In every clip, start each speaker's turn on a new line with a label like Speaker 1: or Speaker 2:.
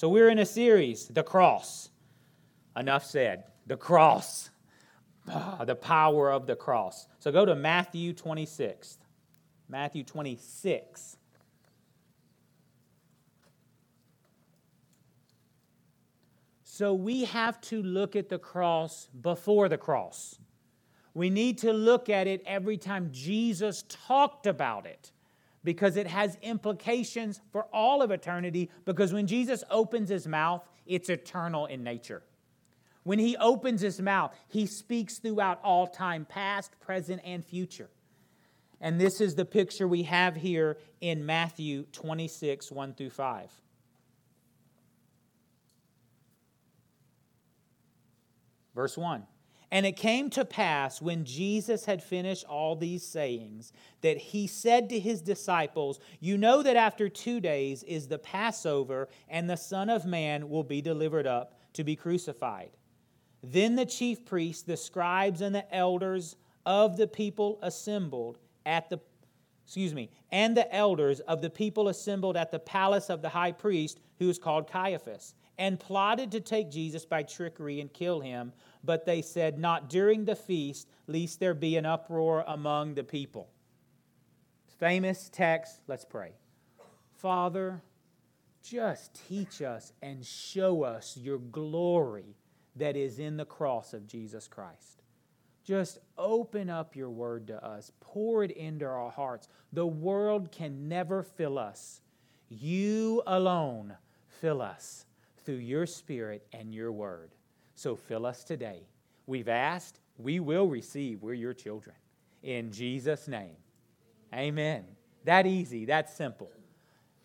Speaker 1: So we're in a series, The Cross. Enough said. The cross. Ah, the power of the cross. So go to Matthew 26. Matthew 26. So we have to look at the cross before the cross. We need to look at it every time Jesus talked about it because it has implications for all of eternity. Because when Jesus opens his mouth, it's eternal in nature. When he opens his mouth, he speaks throughout all time, past, present, and future. And this is the picture we have here in Matthew 26, 1 through 5. Verse 1. And it came to pass when Jesus had finished all these sayings that he said to his disciples, You know that after two days is the Passover, and the Son of Man will be delivered up to be crucified. Then the chief priests, the scribes, and the elders of the people assembled at the excuse me, and the elders of the people assembled at the palace of the high priest, who is called Caiaphas, and plotted to take Jesus by trickery and kill him. But they said, Not during the feast, lest there be an uproar among the people. Famous text. Let's pray. Father, just teach us and show us your glory that is in the cross of Jesus Christ. Just open up your word to us, pour it into our hearts. The world can never fill us. You alone fill us through your spirit and your word. So fill us today. We've asked, we will receive. We're your children. In Jesus' name. Amen. That easy, that simple.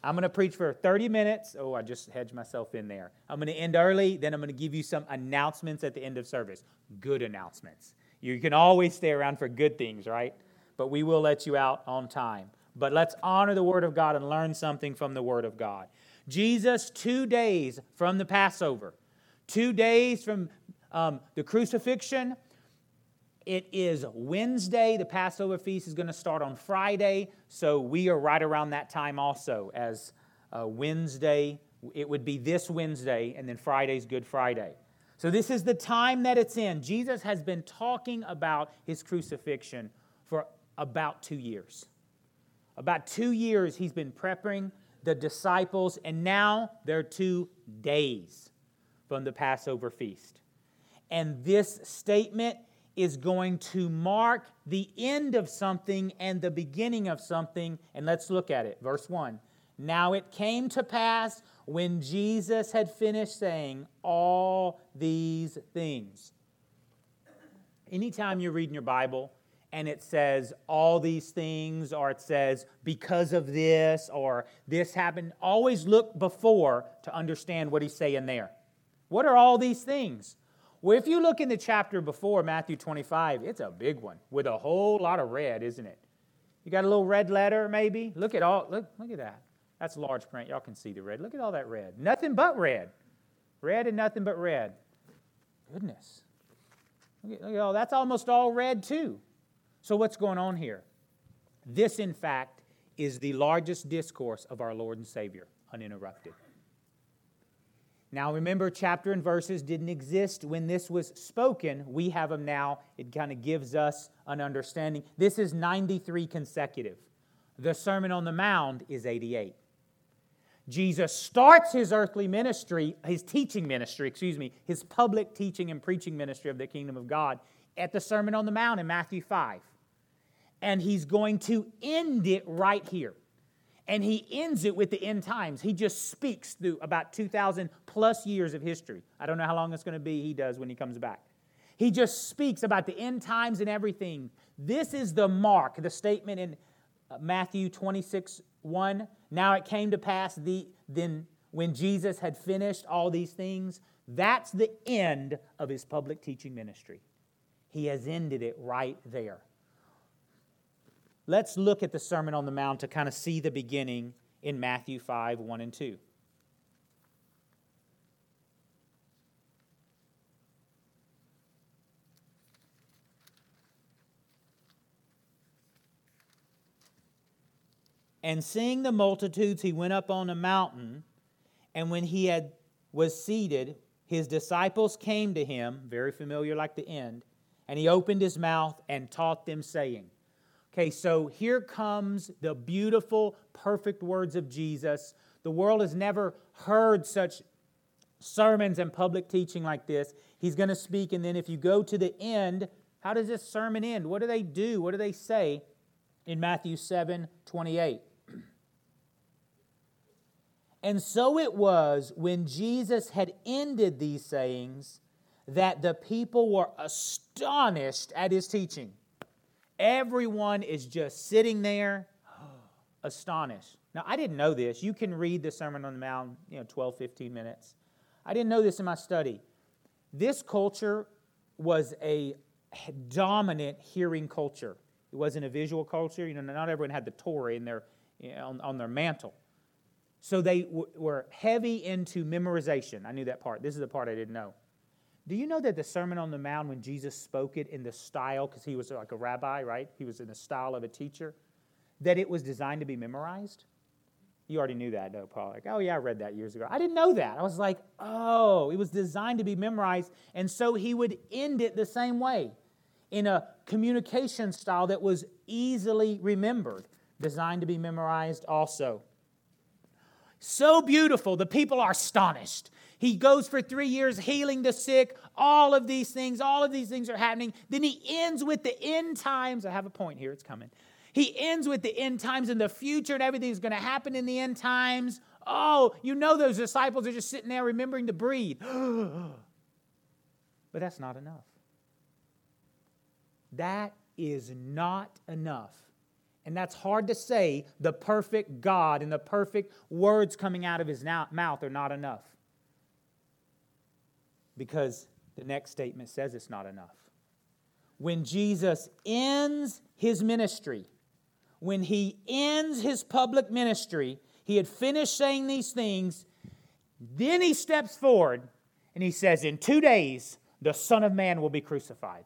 Speaker 1: I'm going to preach for 30 minutes. Oh, I just hedged myself in there. I'm going to end early, then I'm going to give you some announcements at the end of service. Good announcements. You can always stay around for good things, right? But we will let you out on time. But let's honor the Word of God and learn something from the Word of God. Jesus, two days from the Passover, two days from um, the crucifixion, it is Wednesday. The Passover feast is going to start on Friday. So we are right around that time also as uh, Wednesday. It would be this Wednesday, and then Friday's Good Friday. So this is the time that it's in. Jesus has been talking about his crucifixion for about two years. About two years, he's been preparing the disciples, and now they're two days from the Passover feast. And this statement is going to mark the end of something and the beginning of something. And let's look at it. Verse 1. Now it came to pass when Jesus had finished saying all these things. Anytime you're reading your Bible and it says all these things, or it says because of this, or this happened, always look before to understand what he's saying there. What are all these things? Well, if you look in the chapter before, Matthew 25, it's a big one with a whole lot of red, isn't it? You got a little red letter, maybe? Look at all, look, look at that. That's large print. Y'all can see the red. Look at all that red. Nothing but red. Red and nothing but red. Goodness. Look at, look at all, that's almost all red, too. So, what's going on here? This, in fact, is the largest discourse of our Lord and Savior, uninterrupted. Now, remember, chapter and verses didn't exist when this was spoken. We have them now. It kind of gives us an understanding. This is 93 consecutive. The Sermon on the Mount is 88. Jesus starts his earthly ministry, his teaching ministry, excuse me, his public teaching and preaching ministry of the kingdom of God at the Sermon on the Mount in Matthew 5. And he's going to end it right here and he ends it with the end times. He just speaks through about 2,000 plus years of history. I don't know how long it's going to be, he does when he comes back. He just speaks about the end times and everything. This is the mark, the statement in uh, Matthew 26 1. Now it came to pass the, then when Jesus had finished all these things, that's the end of his public teaching ministry. He has ended it right there. Let's look at the Sermon on the Mount to kind of see the beginning in Matthew 5 1 and 2. And seeing the multitudes, he went up on a mountain. And when he had was seated, his disciples came to him, very familiar like the end, and he opened his mouth and taught them, saying, Okay, so here comes the beautiful, perfect words of Jesus. The world has never heard such sermons and public teaching like this. He's going to speak, and then if you go to the end, how does this sermon end? What do they do? What do they say in Matthew 7 28? And so it was when Jesus had ended these sayings that the people were astonished at his teaching. Everyone is just sitting there astonished. Now, I didn't know this. You can read the Sermon on the Mount, you know, 12, 15 minutes. I didn't know this in my study. This culture was a dominant hearing culture. It wasn't a visual culture. You know, not everyone had the Torah in their, you know, on, on, their mantle. So they w- were heavy into memorization. I knew that part. This is the part I didn't know. Do you know that the Sermon on the Mount, when Jesus spoke it in the style, because he was like a rabbi, right? He was in the style of a teacher, that it was designed to be memorized? You already knew that, though, Paul. Like, oh, yeah, I read that years ago. I didn't know that. I was like, oh, it was designed to be memorized. And so he would end it the same way in a communication style that was easily remembered, designed to be memorized also. So beautiful, the people are astonished. He goes for three years healing the sick. All of these things, all of these things are happening. Then he ends with the end times. I have a point here, it's coming. He ends with the end times and the future and everything's going to happen in the end times. Oh, you know those disciples are just sitting there remembering to breathe. but that's not enough. That is not enough. And that's hard to say. The perfect God and the perfect words coming out of his mouth are not enough because the next statement says it's not enough. When Jesus ends his ministry, when he ends his public ministry, he had finished saying these things, then he steps forward and he says, In two days, the Son of Man will be crucified.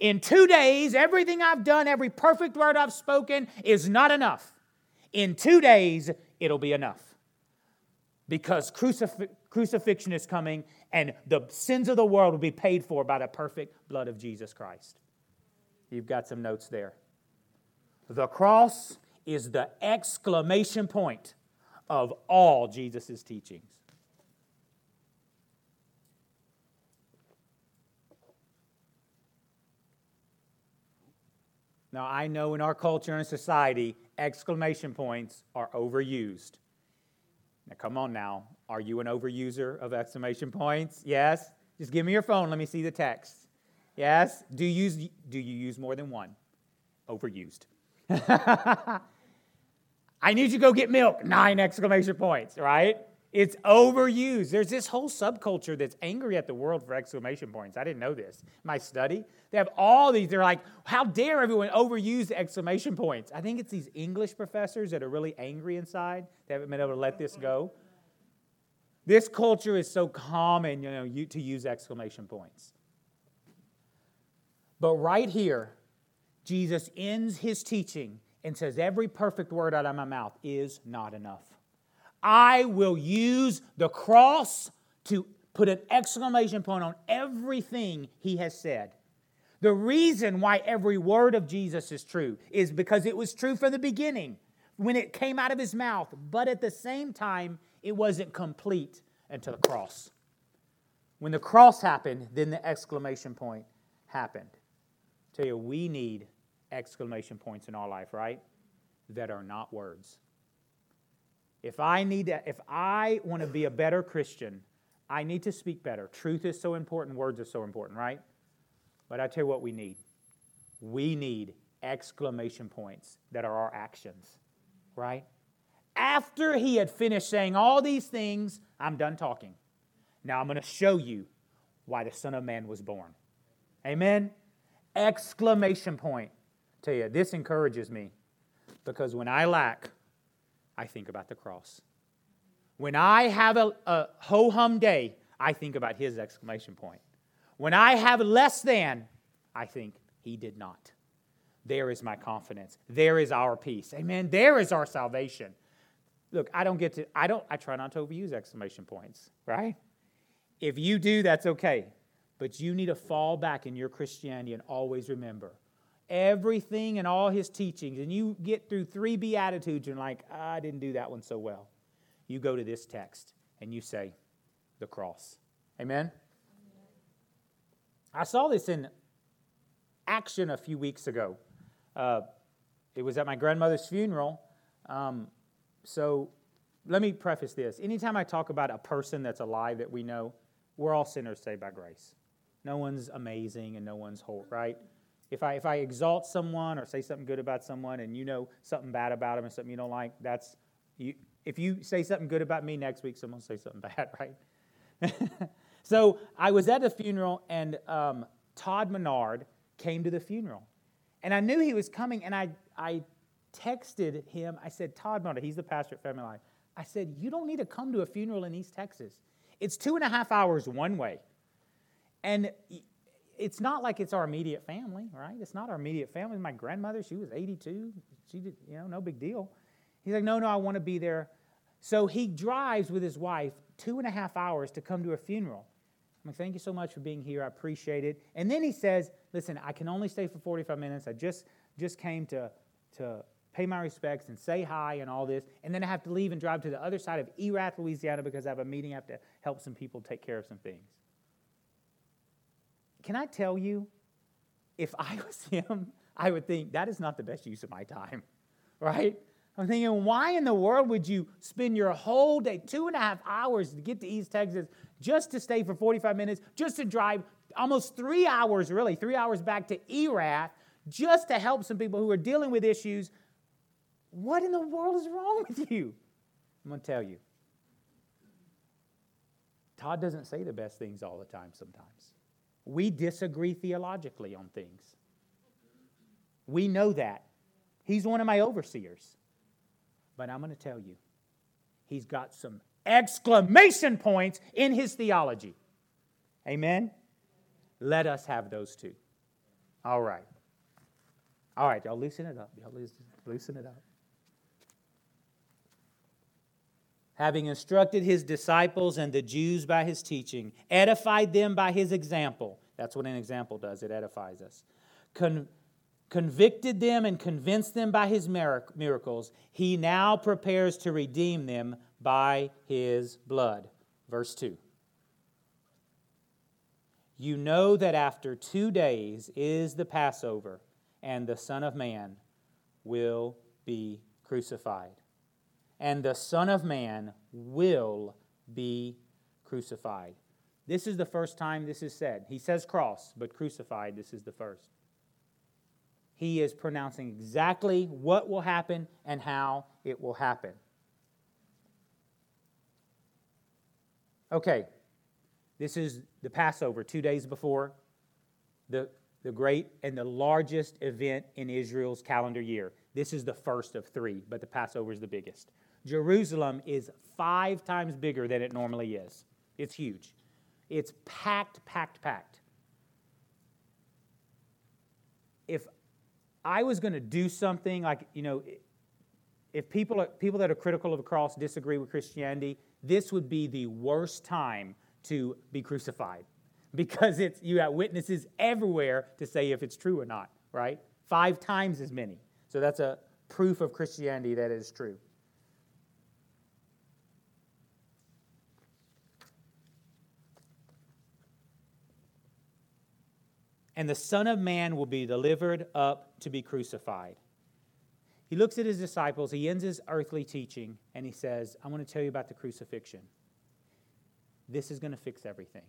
Speaker 1: In two days, everything I've done, every perfect word I've spoken is not enough. In two days, it'll be enough. Because crucif- crucifixion is coming and the sins of the world will be paid for by the perfect blood of Jesus Christ. You've got some notes there. The cross is the exclamation point of all Jesus' teachings. Now, I know in our culture and society, exclamation points are overused. Now, come on now. Are you an overuser of exclamation points? Yes? Just give me your phone. Let me see the text. Yes? Do you use, do you use more than one? Overused. I need you to go get milk. Nine exclamation points, right? It's overused. There's this whole subculture that's angry at the world for exclamation points. I didn't know this. My study, they have all these. They're like, how dare everyone overuse exclamation points? I think it's these English professors that are really angry inside. They haven't been able to let this go. This culture is so common, you know, to use exclamation points. But right here, Jesus ends his teaching and says, Every perfect word out of my mouth is not enough. I will use the cross to put an exclamation point on everything he has said. The reason why every word of Jesus is true is because it was true from the beginning when it came out of his mouth, but at the same time, it wasn't complete until the cross. When the cross happened, then the exclamation point happened. I tell you, we need exclamation points in our life, right? That are not words. If I need to, if I want to be a better Christian, I need to speak better. Truth is so important, words are so important, right? But I tell you what we need. We need exclamation points that are our actions, right? After he had finished saying all these things, I'm done talking. Now I'm going to show you why the Son of Man was born. Amen? Exclamation point. Tell you, this encourages me because when I lack, I think about the cross. When I have a, a ho hum day, I think about his exclamation point. When I have less than, I think he did not. There is my confidence. There is our peace. Amen. There is our salvation. look, I don't get to, I don't, I try not to overuse exclamation points, right? If you do, that's okay. But you need to fall back in your Christianity and always remember everything and all his teachings, and you get through three Beatitudes and like, I didn't do that one so well. You go to this text and you say, the cross. Amen? I saw this in action a few weeks ago. Uh, it was at my grandmother's funeral. Um, so let me preface this. Anytime I talk about a person that's alive that we know, we're all sinners saved by grace. No one's amazing and no one's whole, right? If I, if I exalt someone or say something good about someone and you know something bad about them and something you don't like, that's, you, if you say something good about me next week, someone will say something bad, right? so I was at a funeral and um, Todd Menard came to the funeral. And I knew he was coming and I, I texted him. I said, Todd Menard, he's the pastor at Family Life. I said, You don't need to come to a funeral in East Texas. It's two and a half hours one way. And it's not like it's our immediate family, right? It's not our immediate family. My grandmother, she was 82. She did, you know, no big deal. He's like, no, no, I want to be there. So he drives with his wife two and a half hours to come to a funeral. I'm like, thank you so much for being here. I appreciate it. And then he says, listen, I can only stay for 45 minutes. I just just came to to pay my respects and say hi and all this. And then I have to leave and drive to the other side of Erath, Louisiana, because I have a meeting. I have to help some people take care of some things. Can I tell you, if I was him, I would think that is not the best use of my time, right? I'm thinking, why in the world would you spend your whole day, two and a half hours to get to East Texas, just to stay for 45 minutes, just to drive almost three hours, really, three hours back to Erath, just to help some people who are dealing with issues? What in the world is wrong with you? I'm going to tell you. Todd doesn't say the best things all the time sometimes. We disagree theologically on things. We know that. He's one of my overseers. But I'm going to tell you, he's got some exclamation points in his theology. Amen? Let us have those too. All right. All right, y'all loosen it up. Y'all loosen it up. Having instructed his disciples and the Jews by his teaching, edified them by his example. That's what an example does, it edifies us. Con- convicted them and convinced them by his miracles, he now prepares to redeem them by his blood. Verse 2. You know that after two days is the Passover, and the Son of Man will be crucified and the Son of Man will be crucified. This is the first time this is said. He says cross, but crucified, this is the first. He is pronouncing exactly what will happen and how it will happen. Okay, this is the Passover, two days before the, the great and the largest event in Israel's calendar year. This is the first of three, but the Passover is the biggest. Jerusalem is five times bigger than it normally is. It's huge. It's packed, packed, packed. If I was going to do something like, you know, if people, are, people that are critical of the cross disagree with Christianity, this would be the worst time to be crucified because it's, you have witnesses everywhere to say if it's true or not, right? Five times as many. So that's a proof of Christianity that it is true. And the Son of Man will be delivered up to be crucified. He looks at his disciples, he ends his earthly teaching, and he says, I want to tell you about the crucifixion. This is going to fix everything.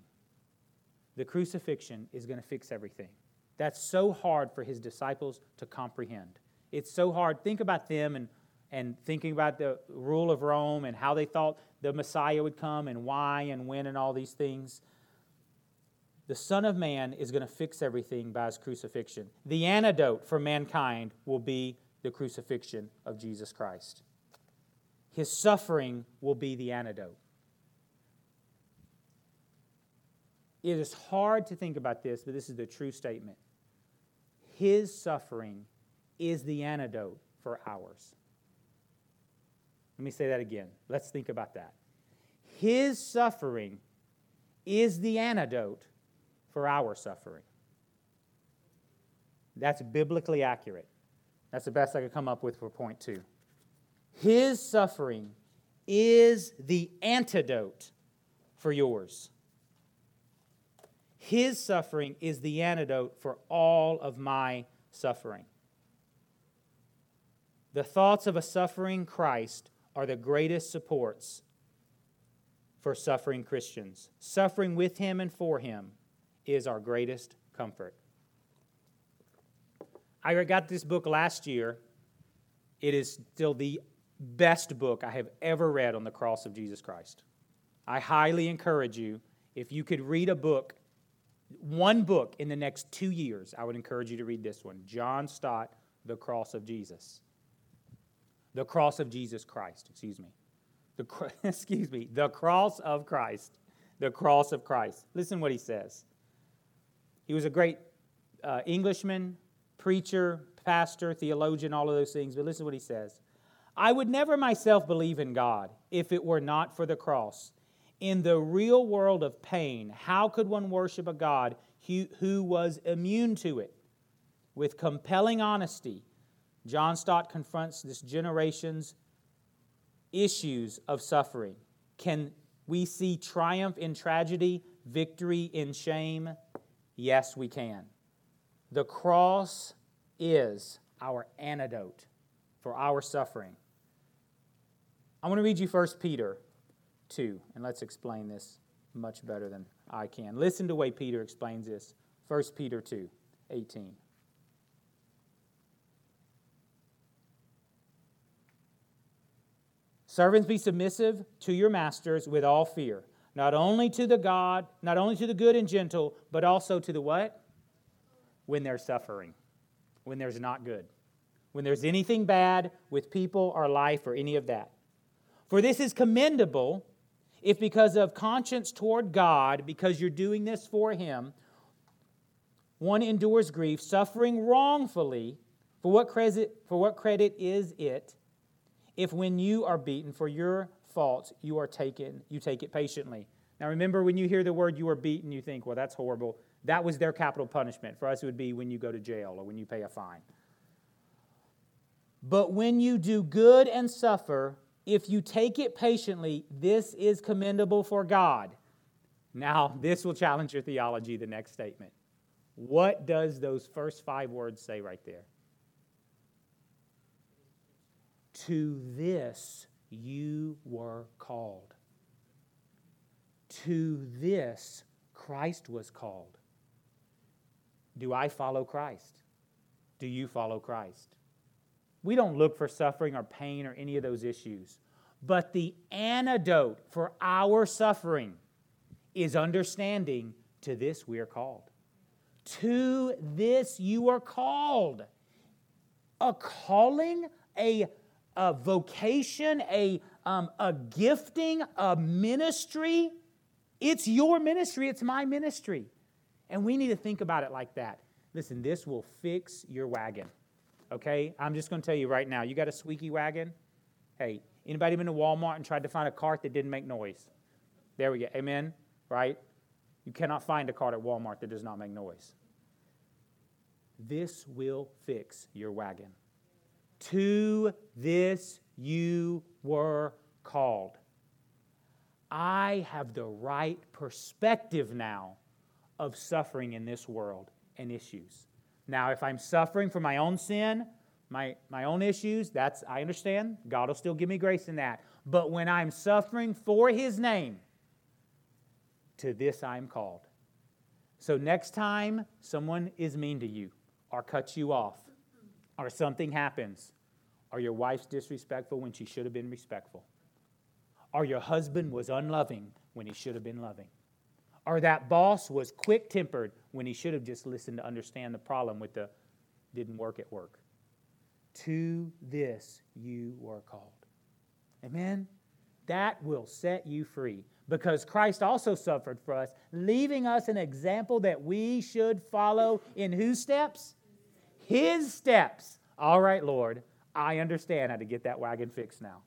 Speaker 1: The crucifixion is going to fix everything. That's so hard for his disciples to comprehend. It's so hard. Think about them and, and thinking about the rule of Rome and how they thought the Messiah would come and why and when and all these things the Son of Man is going to fix everything by his crucifixion. The antidote for mankind will be the crucifixion of Jesus Christ. His suffering will be the antidote. It is hard to think about this, but this is the true statement. His suffering is the antidote for ours. Let me say that again. Let's think about that. His suffering is the antidote for our suffering. That's biblically accurate. That's the best I could come up with for point two. His suffering is the antidote for yours. His suffering is the antidote for all of my suffering. The thoughts of a suffering Christ are the greatest supports for suffering Christians. Suffering with Him and for Him is our greatest comfort. I got this book last year. It is still the best book I have ever read on the cross of Jesus Christ. I highly encourage you, if you could read a book, one book in the next two years, I would encourage you to read this one John Stott, The Cross of Jesus. The Cross of Jesus Christ, excuse me. The, excuse me, the cross of Christ. The cross of Christ. Listen what he says. He was a great uh, Englishman, preacher, pastor, theologian, all of those things, but listen to what he says. I would never myself believe in God if it were not for the cross. In the real world of pain, how could one worship a God who, who was immune to it? With compelling honesty, John Stott confronts this generation's issues of suffering. Can we see triumph in tragedy, victory in shame? Yes, we can. The cross is our antidote for our suffering. I want to read you 1 Peter 2, and let's explain this much better than I can. Listen to the way Peter explains this. 1 Peter 2, 18. Servants be submissive to your masters with all fear, not only to the God, not only to the good and gentle, but also to the what? When they're suffering, when there's not good, when there's anything bad with people or life or any of that. For this is commendable if, because of conscience toward God, because you're doing this for Him, one endures grief, suffering wrongfully. For what credit, for what credit is it if when you are beaten for your faults you are taken, you take it patiently? Now remember, when you hear the word you are beaten, you think, well, that's horrible. That was their capital punishment. For us, it would be when you go to jail or when you pay a fine. But when you do good and suffer, if you take it patiently, this is commendable for God. Now, this will challenge your theology, the next statement. What does those first five words say right there? To this you were called. To this Christ was called. Do I follow Christ? Do you follow Christ? We don't look for suffering or pain or any of those issues. But the antidote for our suffering is understanding to this we are called. To this you are called. A calling, a, a vocation, a, um, a gifting, a ministry. It's your ministry, it's my ministry. And we need to think about it like that. Listen, this will fix your wagon okay? I'm just to tell you right now, you got a squeaky wagon? Hey, anybody been to Walmart and tried to find a cart that didn't make noise? There we go. Amen? Right? You cannot find a cart at Walmart that does not make noise. This will fix your wagon. To this you were called. I have the right perspective now of suffering in this world and issues. Now, if I'm suffering for my own sin, my, my own issues, that's I understand. God will still give me grace in that. But when I'm suffering for his name, to this I am called. So next time someone is mean to you or cuts you off or something happens, or your wife's disrespectful when she should have been respectful, or your husband was unloving when he should have been loving or that boss was quick tempered when he should have just listened to understand the problem with the didn't work at work. To this you were called. Amen? That will set you free because Christ also suffered for us, leaving us an example that we should follow in whose steps? his steps. All right, Lord, I understand how to get that wagon fixed now.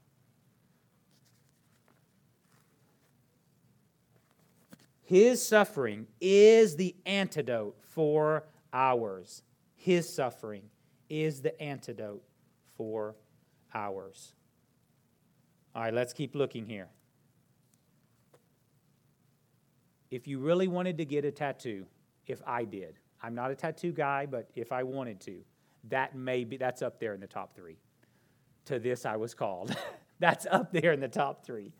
Speaker 1: His suffering is the antidote for ours. His suffering is the antidote for ours. All right, let's keep looking here. If you really wanted to get a tattoo, if I did, I'm not a tattoo guy, but if I wanted to, that may be that's up there in the top 3. To this I was called. that's up there in the top 3.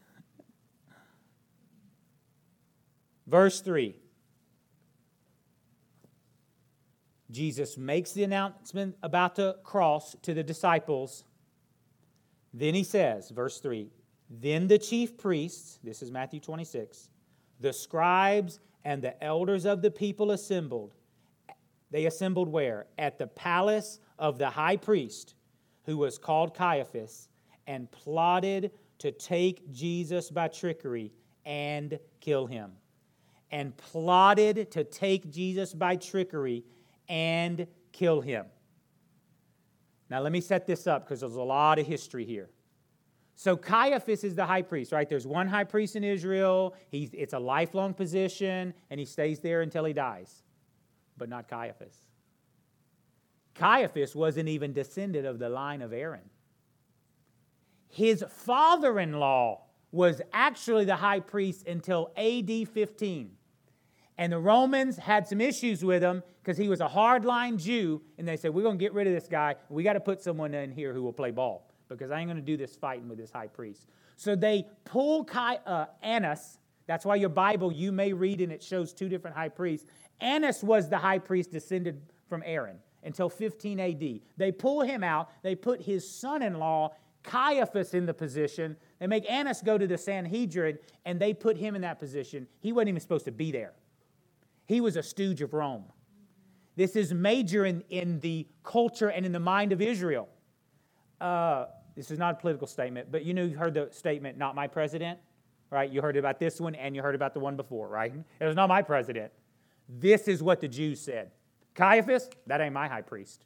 Speaker 1: Verse 3 Jesus makes the announcement about the cross to the disciples. Then he says, verse 3 Then the chief priests, this is Matthew 26, the scribes and the elders of the people assembled. They assembled where? At the palace of the high priest, who was called Caiaphas, and plotted to take Jesus by trickery and kill him and plotted to take Jesus by trickery and kill him. Now, let me set this up because there's a lot of history here. So, Caiaphas is the high priest, right? There's one high priest in Israel. He's, it's a lifelong position, and he stays there until he dies. But not Caiaphas. Caiaphas wasn't even descended of the line of Aaron. His father in law was actually the high priest until AD 15. And the Romans had some issues with him because he was a hardline Jew. And they said, We're going to get rid of this guy. We got to put someone in here who will play ball because I ain't going to do this fighting with this high priest. So they pull uh, Annas. That's why your Bible, you may read and it shows two different high priests. Annas was the high priest descended from Aaron until 15 AD. They pull him out. They put his son in law, Caiaphas, in the position. They make Annas go to the Sanhedrin and they put him in that position. He wasn't even supposed to be there. He was a stooge of Rome. This is major in, in the culture and in the mind of Israel. Uh, this is not a political statement, but you know, you heard the statement, not my president, right? You heard about this one and you heard about the one before, right? It was not my president. This is what the Jews said Caiaphas, that ain't my high priest.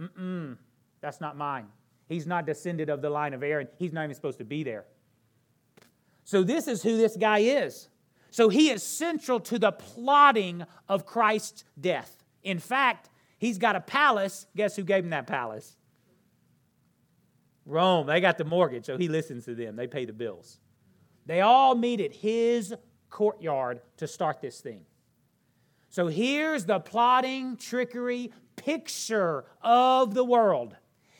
Speaker 1: Mm-mm, that's not mine. He's not descended of the line of Aaron. He's not even supposed to be there. So, this is who this guy is. So he is central to the plotting of Christ's death. In fact, he's got a palace. Guess who gave him that palace? Rome. They got the mortgage, so he listens to them. They pay the bills. They all meet at his courtyard to start this thing. So here's the plotting, trickery picture of the world.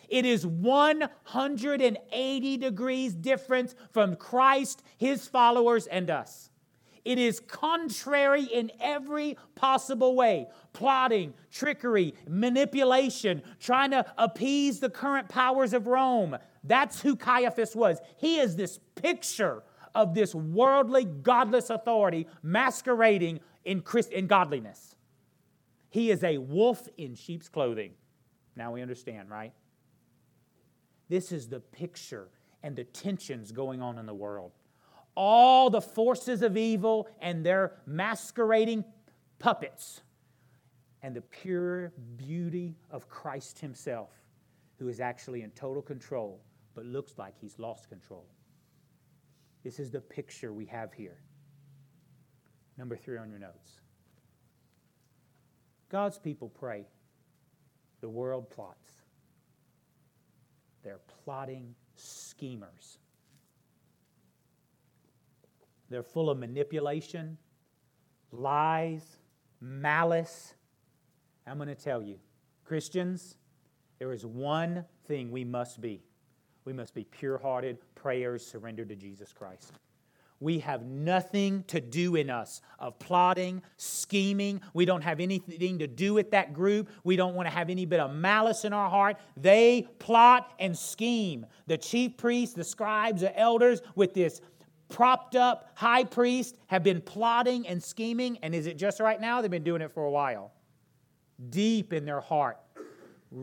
Speaker 1: It is 180 degrees difference from Christ, his followers, and us. It is contrary in every possible way plotting, trickery, manipulation, trying to appease the current powers of Rome. That's who Caiaphas was. He is this picture of this worldly, godless authority masquerading in, Christ, in godliness. He is a wolf in sheep's clothing. Now we understand, right? This is the picture and the tensions going on in the world all the forces of evil and their masquerading puppets, and the pure beauty of Christ Himself, who is actually in total control, but looks like He's lost control. This is the picture we have here. Number three on your notes God's people pray, the world plots. They're plotting schemers. They're full of manipulation, lies, malice. I'm going to tell you, Christians, there is one thing we must be. We must be pure hearted, prayers surrendered to Jesus Christ. We have nothing to do in us of plotting, scheming. We don't have anything to do with that group. We don't want to have any bit of malice in our heart. They plot and scheme. The chief priests, the scribes, the elders, with this propped up high priest have been plotting and scheming. And is it just right now? They've been doing it for a while. Deep in their heart,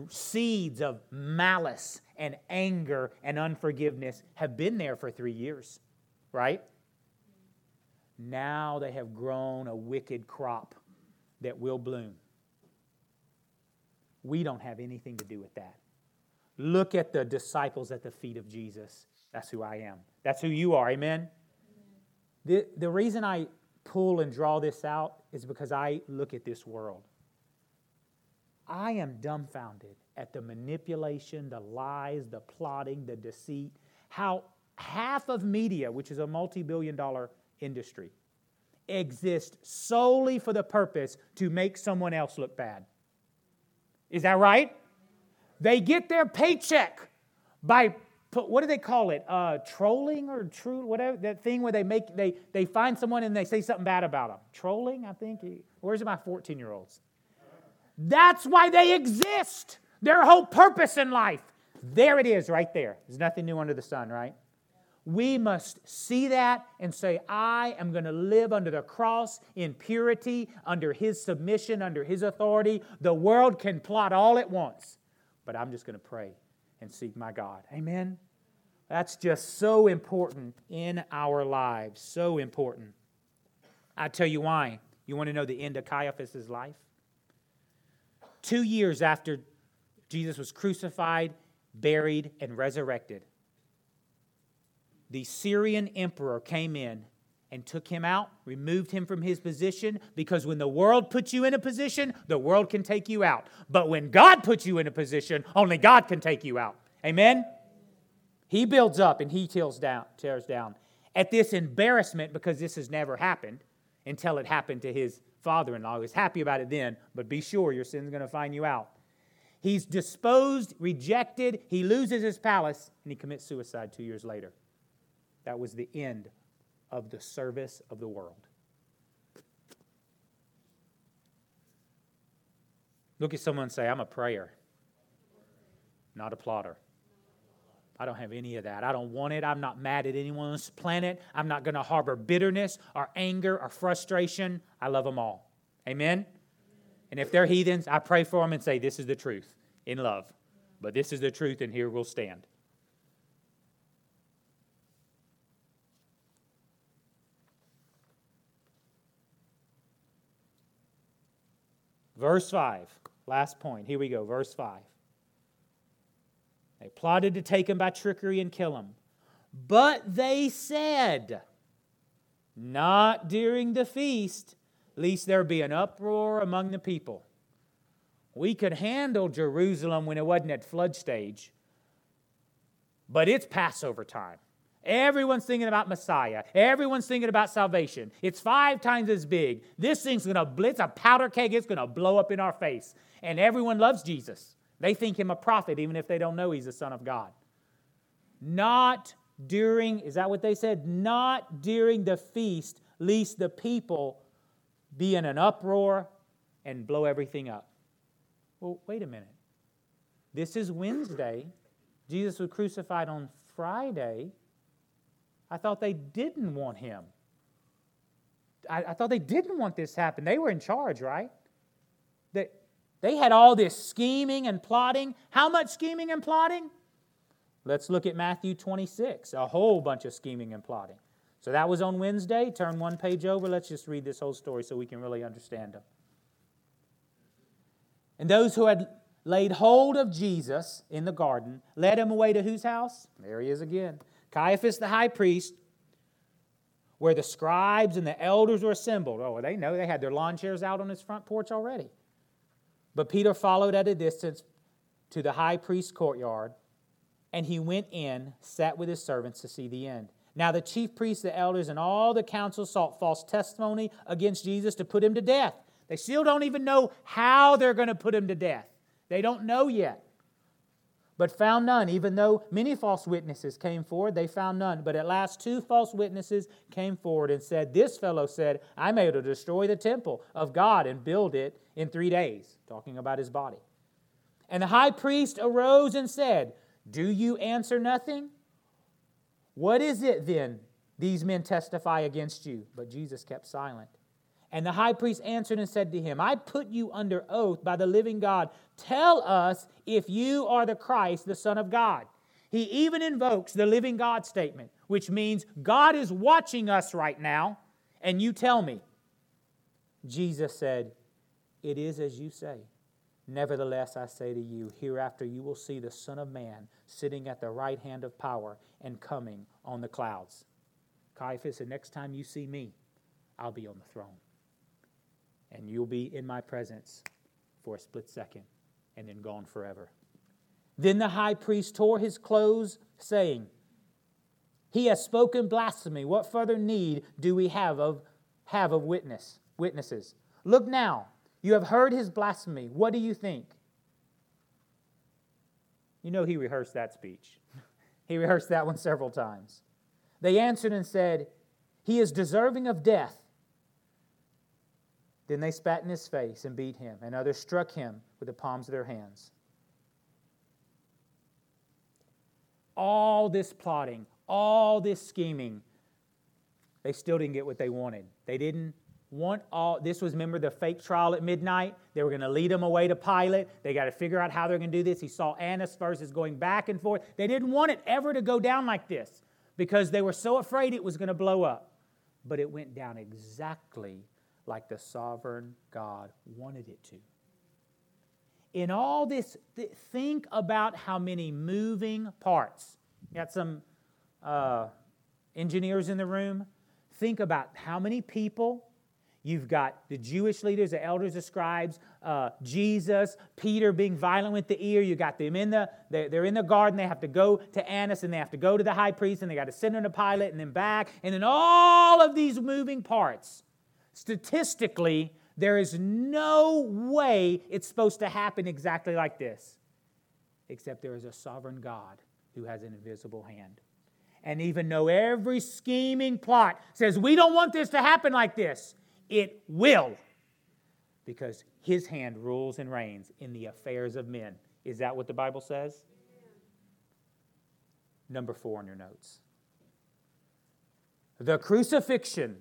Speaker 1: seeds of malice and anger and unforgiveness have been there for three years, right? Now they have grown a wicked crop that will bloom. We don't have anything to do with that. Look at the disciples at the feet of Jesus. That's who I am. That's who you are. Amen? The, the reason I pull and draw this out is because I look at this world. I am dumbfounded at the manipulation, the lies, the plotting, the deceit, how half of media, which is a multi billion dollar industry, exists solely for the purpose to make someone else look bad. Is that right? They get their paycheck by what do they call it? Uh, trolling or true whatever that thing where they make they they find someone and they say something bad about them. Trolling, I think. Where's my 14 year olds? That's why they exist. Their whole purpose in life. There it is, right there. There's nothing new under the sun, right? We must see that and say, I am going to live under the cross in purity, under His submission, under His authority. The world can plot all it wants, but I'm just going to pray and seek my God. Amen? That's just so important in our lives. So important. I tell you why. You want to know the end of Caiaphas' life? Two years after Jesus was crucified, buried, and resurrected, the Syrian emperor came in and took him out, removed him from his position, because when the world puts you in a position, the world can take you out. But when God puts you in a position, only God can take you out. Amen? He builds up and he tears down, tears down. At this embarrassment, because this has never happened until it happened to his father in law. He was happy about it then, but be sure your sin's going to find you out. He's disposed, rejected, he loses his palace, and he commits suicide two years later. That was the end of the service of the world. Look at someone and say, I'm a prayer, not a plotter. I don't have any of that. I don't want it. I'm not mad at anyone on this planet. I'm not going to harbor bitterness or anger or frustration. I love them all. Amen? And if they're heathens, I pray for them and say, This is the truth in love. But this is the truth, and here we'll stand. Verse 5, last point. Here we go, verse 5. They plotted to take him by trickery and kill him. But they said, Not during the feast, lest there be an uproar among the people. We could handle Jerusalem when it wasn't at flood stage, but it's Passover time. Everyone's thinking about Messiah. Everyone's thinking about salvation. It's five times as big. This thing's to blitz a powder keg. It's to blow up in our face. And everyone loves Jesus. They think him a prophet, even if they don't know he's the Son of God. Not during, is that what they said? Not during the feast, lest the people be in an uproar and blow everything up. Well, wait a minute. This is Wednesday. Jesus was crucified on Friday. I thought they didn't want him. I, I, thought they didn't want this to happen. They were in charge, right? They, they had all this scheming and plotting. How much scheming and plotting? Let's look at Matthew 26, a whole bunch of scheming and plotting. So that was on Wednesday. Turn one page over. Let's just read this whole story so we can really understand them. And those who had laid hold of Jesus in the garden led him away to whose house? There he is again. Caiaphas the high priest, where the scribes and the elders were assembled. Oh, they know they had their lawn chairs out on his front porch already. But Peter followed at a distance to the high priest's courtyard, and he went in, sat with his servants to see the end. Now the chief priests, the elders, and all the council sought false testimony against Jesus to put him to death. They still don't even know how they're going to put him to death. They don't know yet but found none. Even though many false witnesses came forward, they found none. But at last, two false witnesses came forward and said, This fellow said, I'm able to destroy the temple of God and build it in three days, talking about his body. And the high priest arose and said, Do you answer nothing? What is it then these men testify against you? But Jesus kept silent. And the high priest answered and said to him, I put you under oath by the living God. Tell us if you are the Christ, the Son of God. He even invokes the living God statement, which means God is watching us right now, and you tell me. Jesus said, It is as you say. Nevertheless, I say to you, hereafter you will see the Son of Man sitting at the right hand of power and coming on the clouds. Caiaphas, the next time you see me, I'll be on the throne. And you'll be in my presence for a split second and then gone forever. Then the high priest tore his clothes, saying, He has spoken blasphemy. What further need do we have of, have of witness, witnesses? Look now, you have heard his blasphemy. What do you think? You know, he rehearsed that speech. he rehearsed that one several times. They answered and said, He is deserving of death. Then they spat in his face and beat him, and others struck him with the palms of their hands. All this plotting, all this scheming, they still didn't get what they wanted. They didn't want all this was remember the fake trial at midnight they were going to lead him away to pilate they got to figure out how they're going to do this he saw annas is going back and forth they didn't want it ever to go down like this because they were so afraid it was going to blow up but it went down exactly like the sovereign God wanted it to. In all this, th- think about how many moving parts. You got some uh, engineers in the room. Think about how many people. You've got the Jewish leaders, the elders, the scribes, uh, Jesus, Peter being violent with the ear. You got them in the, they're, in the garden. They have to go to Annas and they have to go to the high priest and they got to send him to Pilate and then back. And then all of these moving parts Statistically, there is no way it's supposed to happen exactly like this, except there is a sovereign God who has an invisible hand. And even though every scheming plot says, we don't want this to happen like this, it will. Because his hand rules and reigns in the affairs of men. Is that what the Bible says? Number four in your notes. The crucifixion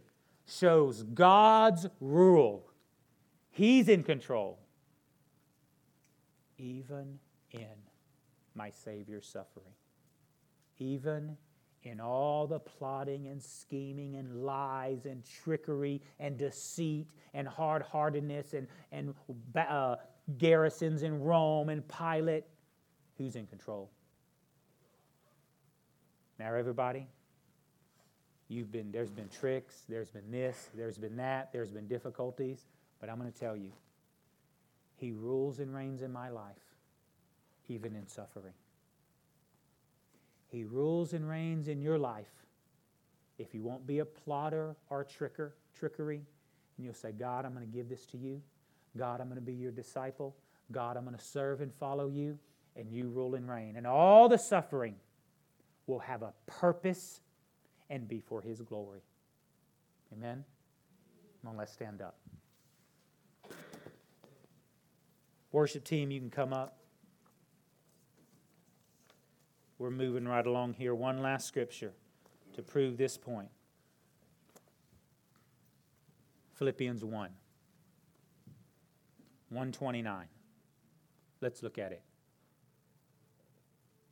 Speaker 1: shows God's rule. He's in control, even in my Savior's suffering. Even in all the plotting and scheming and lies and trickery and deceit and hard heartedness and, and uh, garrisons in Rome and Pilate, who's in control? Now, everybody, You've been, there's been tricks, there's been this, there's been that, there's been difficulties, but I'm going to tell you, He rules and reigns in my life, even in suffering. He rules and reigns in your life. If you won't be a plotter or a tricker, trickery, and you'll say, God, I'm going to give this to you. God, I'm going to be your disciple. God, I'm going to serve and follow you, and you rule and reign. And all the suffering will have a purpose and be for his glory. Amen? Come on, let's stand up. Worship team, you can come up. We're moving right along here. One last scripture to prove this point Philippians 1. 129. Let's look at it.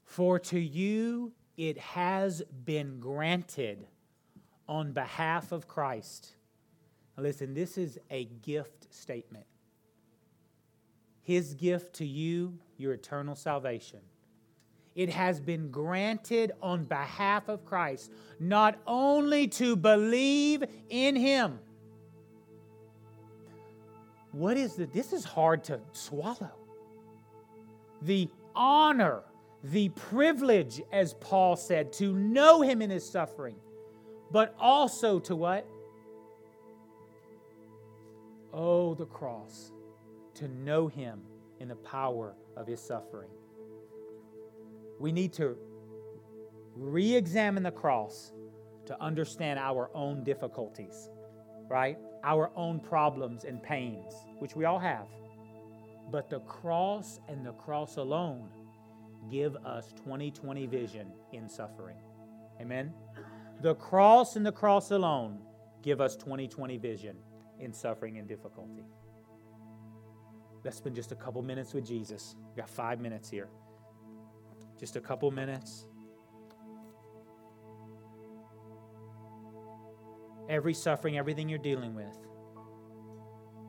Speaker 1: For to you it has been granted on behalf of Christ. Now listen, this is a gift statement. His gift to you, your eternal salvation. It has been granted on behalf of Christ, not only to believe in Him. What is the, this is hard to swallow. The honor the privilege, as Paul said, to know him in his suffering, but also to what? Oh, the cross, to know him in the power of his suffering. We need to re examine the cross to understand our own difficulties, right? Our own problems and pains, which we all have. But the cross and the cross alone give us 2020 vision in suffering. Amen? The cross and the cross alone give us 2020 vision in suffering and difficulty. Let's spend just a couple minutes with Jesus. We got five minutes here. Just a couple minutes. Every suffering, everything you're dealing with,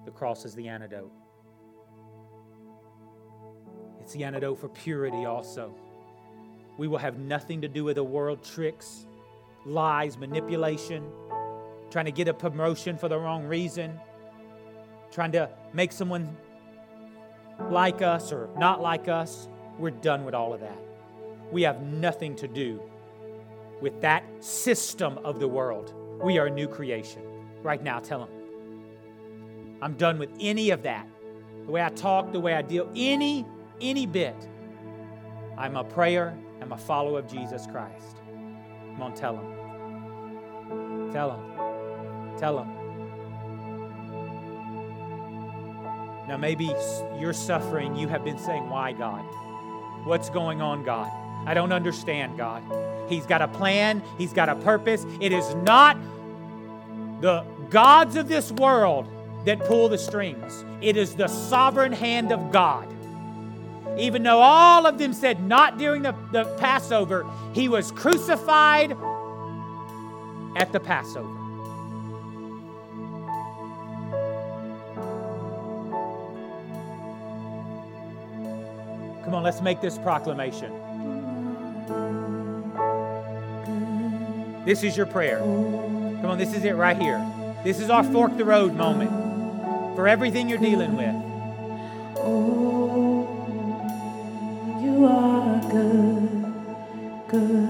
Speaker 1: the cross is the antidote. It's the antidote for purity also. We will have nothing to do with the world tricks, lies, manipulation, trying to get a promotion for the wrong reason, trying to make someone like us or not like us. We're done with all of that. We have nothing to do with that system of the world. We are a new creation. Right now, tell them. I'm done with any of that. The way I talk, the way I deal, any, any bit. I'm a prayer, I'm a follower of Jesus Christ. Come on, tell them. Tell them. Tell them. Now, maybe you're suffering. You have been saying, Why, God? What's going on, God? I don't understand, God. He's got a plan, He's got a purpose. It is not the gods of this world that pull the strings, it is the sovereign hand of God. Even though all of them said not during the, the Passover, He was crucified at the Passover. Come on, let's make this proclamation. This is your prayer. Come on, this is it right here. This is our fork the road moment for everything you're dealing with.
Speaker 2: Oh, you are good, good.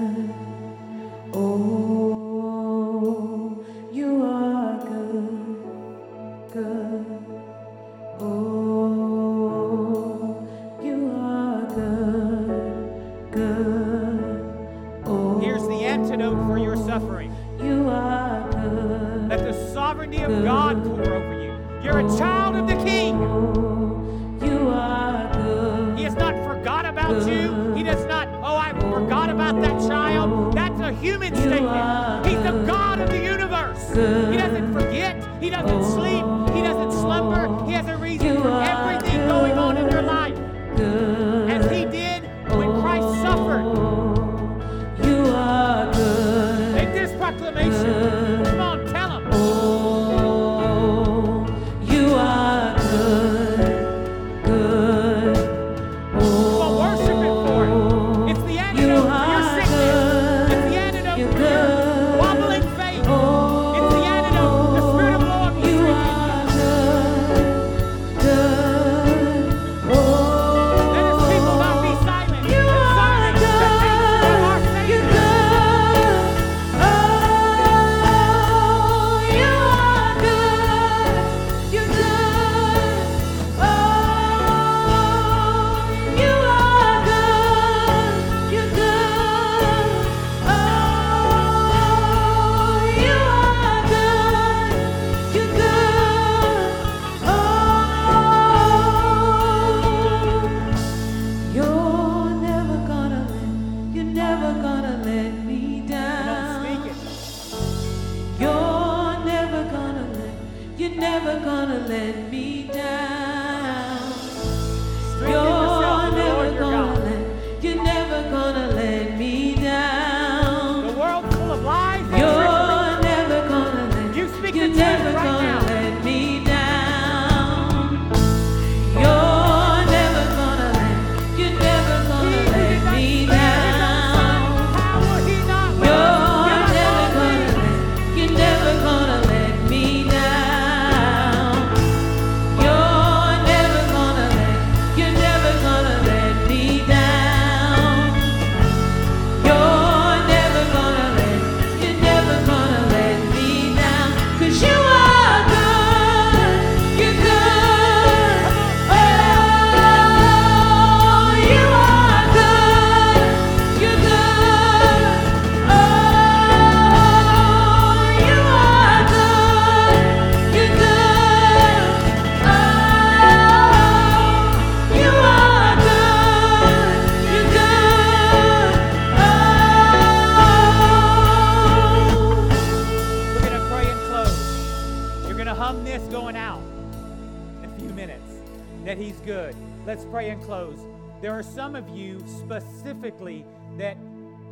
Speaker 1: Specifically that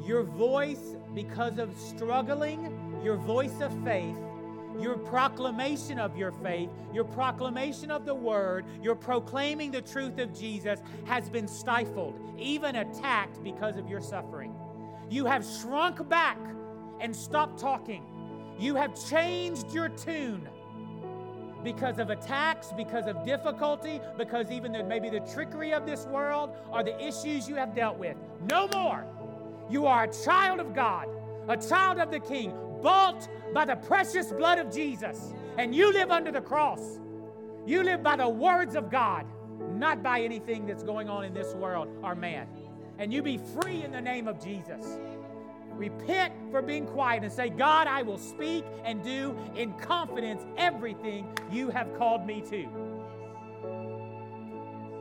Speaker 1: your voice, because of struggling, your voice of faith, your proclamation of your faith, your proclamation of the word, your proclaiming the truth of Jesus has been stifled, even attacked because of your suffering. You have shrunk back and stopped talking. You have changed your tune because of attacks, because of difficulty, because even the, maybe the trickery of this world or the issues you have dealt with. No more. You are a child of God, a child of the King, bought by the precious blood of Jesus. And you live under the cross. You live by the words of God, not by anything that's going on in this world or man. And you be free in the name of Jesus. Repent for being quiet and say, God, I will speak and do in confidence everything you have called me to.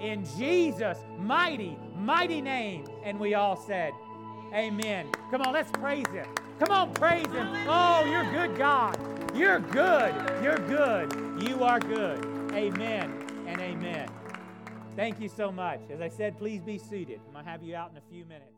Speaker 1: In Jesus' mighty, mighty name. And we all said, Amen. Come on, let's praise Him. Come on, praise Him. Oh, you're good, God. You're good. You're good. You are good. Amen and amen. Thank you so much. As I said, please be seated. I'm going to have you out in a few minutes.